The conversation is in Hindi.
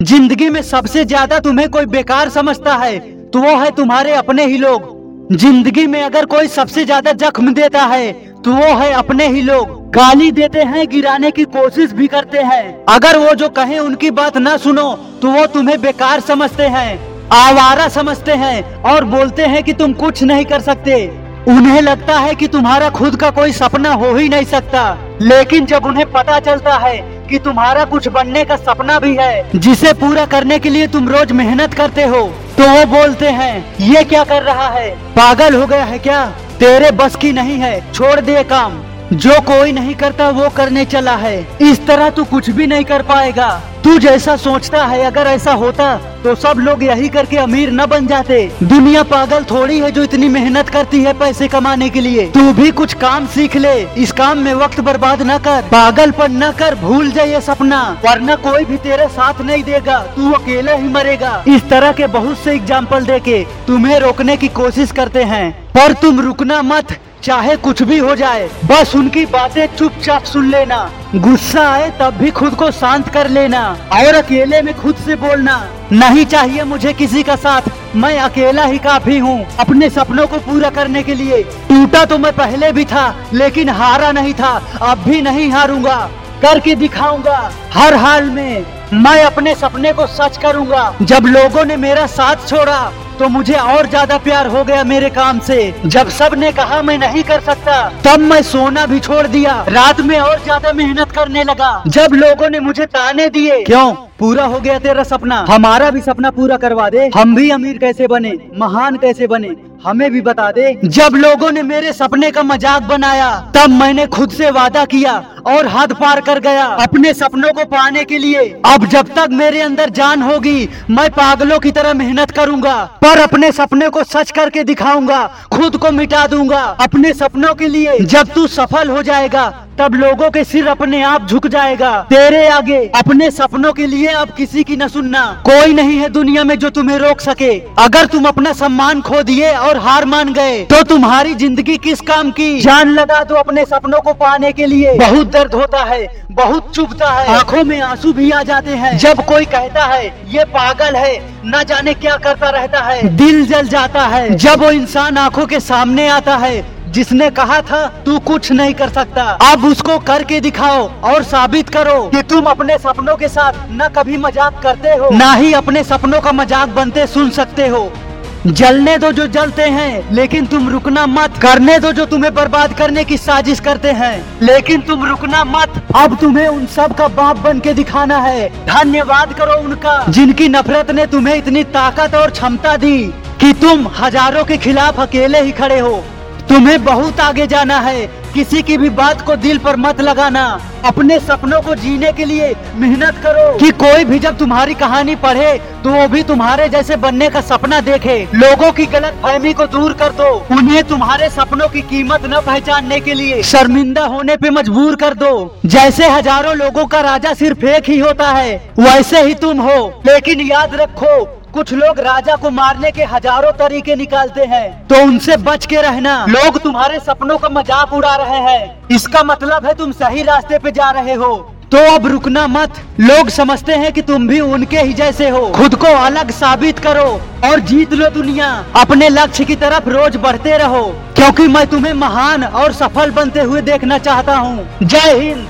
ज़िंदगी में सबसे ज़्यादा तुम्हें कोई बेकार समझता है तो वो है तुम्हारे अपने ही लोग। ज़िंदगी में अगर कोई सबसे ज़्यादा जख्म देता है तो वो है अपने ही लोग। गाली देते हैं, गिराने की कोशिश भी करते हैं। अगर वो जो कहे उनकी बात ना सुनो तो वो तुम्हें बेकार समझते हैं, आवारा समझते हैं और बोलते हैं कि तुम कुछ नहीं कर सकते। उन्हें लगता है कि तुम्हारा खुद का कोई सपना हो ही नहीं सकता। लेकिन जब उन्हें पता चलता है कि तुम्हारा कुछ बनने का सपना भी है, जिसे पूरा करने के लिए तुम रोज मेहनत करते हो। तो वो बोलते हैं, ये क्या कर रहा है? पागल हो गया है क्या? तेरे बस की नहीं है, छोड़ दे काम। जो कोई नहीं करता, वो करने चला है। इस तरह तू कुछ भी नहीं कर पाएगा। तू जैसा सोचता है, अगर ऐसा होता तो सब लोग यही करके अमीर न बन जाते। दुनिया पागल थोड़ी है जो इतनी मेहनत करती है पैसे कमाने के लिए। तू भी कुछ काम सीख ले। इस काम में वक्त बर्बाद न कर। पागलपन न कर। भूल जाए ये सपना। वरना कोई भी तेरे साथ नहीं देगा। तू अकेला ही मरेगा। इस तरह के बहुत से एग्ज़ाम्पल दे के तुम्हें रोकने की कोशिश करते हैं। पर तुम रुकना मत। चाहे कुछ भी हो जाए, बस उनकी बातें चुपचाप सुन लेना। गुस्सा आए तब भी खुद को शांत कर लेना। और अकेले में खुद से बोलना, नहीं चाहिए मुझे किसी का साथ, मैं अकेला ही काफ़ी हूँ, अपने सपनों को पूरा करने के लिए। टूटा तो मैं पहले भी था, लेकिन हारा नहीं था, अब भी नहीं हारूँगा। करके दिखाऊँगा, हर हाल में मैं अपने सपने को सच करूँगा। जब लोगों ने मेरा साथ छोड़ा तो मुझे और ज़्यादा प्यार हो गया मेरे काम से। जब सबने कहा, मैं नहीं कर सकता, तब मैं सोना भी छोड़ दिया। रात में और ज़्यादा मेहनत करने लगा। जब लोगों ने मुझे ताने दिए, क्यों? पूरा हो गया तेरा सपना। हमारा भी सपना पूरा करवा दे। हम भी अमीर कैसे बने? महान कैसे बने? हमें भी बता दे। जब लोगों ने मेरे सपने का मज़ाक बनाया, तब मैंने खुद से वादा किया और हद पार कर गया। अपने सपनों को पाने के लिए। अब जब तक मेरे अंदर जान होगी मैं पागलों की तरह मेहनत करूँगा पर अपने सपने को सच करके दिखाऊँगा खुद को मिटा दूँगा। अपने सपनों के लिए। जब तू सफल हो जाएगा तब लोगों के सिर अपने आप झुक जाएगा। तेरे आगे, अपने सपनों के लिए अब किसी की न सुनना। कोई नहीं है दुनिया में जो तुम्हें रोक सके। अगर तुम अपना सम्मान खो दिए और हार मान गए तो तुम्हारी ज़िंदगी किस काम की? जान लगा दो अपने सपनों को पाने के लिए। बहुत दर्द होता है, बहुत चुभता है। आँखों में आँसू भी आ जाते हैं। जब कोई कहता है, ये पागल है, न जाने क्या करता रहता है। दिल जल जाता है। जब वो इंसान आँखों के सामने आता है जिसने कहा था, तू कुछ नहीं कर सकता। अब उसको करके दिखाओ और साबित करो कि तुम अपने सपनों के साथ न कभी मज़ाक करते हो, न ही अपने सपनों का मज़ाक बनते सुन सकते हो। जलने दो जो जलते हैं, लेकिन तुम रुकना मत। करने दो जो तुम्हें बर्बाद करने की साजिश करते हैं, लेकिन तुम रुकना मत। अब तुम्हें उन सब का बाप बन के दिखाना है। धन्यवाद करो उनका, जिनकी नफरत ने तुम्हें इतनी ताकत और क्षमता दी कि तुम हज़ारों के खिलाफ अकेले ही खड़े हो। तुम्हें बहुत आगे जाना है। किसी की भी बात को दिल पर मत लगाना। अपने सपनों को जीने के लिए मेहनत करो। कि कोई भी जब तुम्हारी कहानी पढ़े तो वो भी तुम्हारे जैसे बनने का सपना देखे। लोगों की गलत फहमी को दूर कर दो। उन्हें तुम्हारे सपनों की कीमत न पहचानने के लिए शर्मिंदा होने पे मजबूर कर दो। जैसे हज़ारों लोगों का राजा सिर्फ़ एक ही होता है, वैसे ही तुम हो। लेकिन याद रखो कुछ लोग राजा को मारने के हज़ारों तरीके निकालते हैं। तो उनसे बच के रहना। लोग तुम्हारे सपनों का मज़ाक उड़ा रहे हैं। इसका मतलब है तुम सही रास्ते पे जा रहे हो। तो अब रुकना मत। लोग समझते हैं कि तुम भी उनके ही जैसे हो। खुद को अलग साबित करो और जीत लो दुनिया। अपने लक्ष्य की तरफ़ रोज बढ़ते रहो। क्योंकि मैं तुम्हें महान और सफल बनते हुए देखना चाहता हूँ। जय हिंद।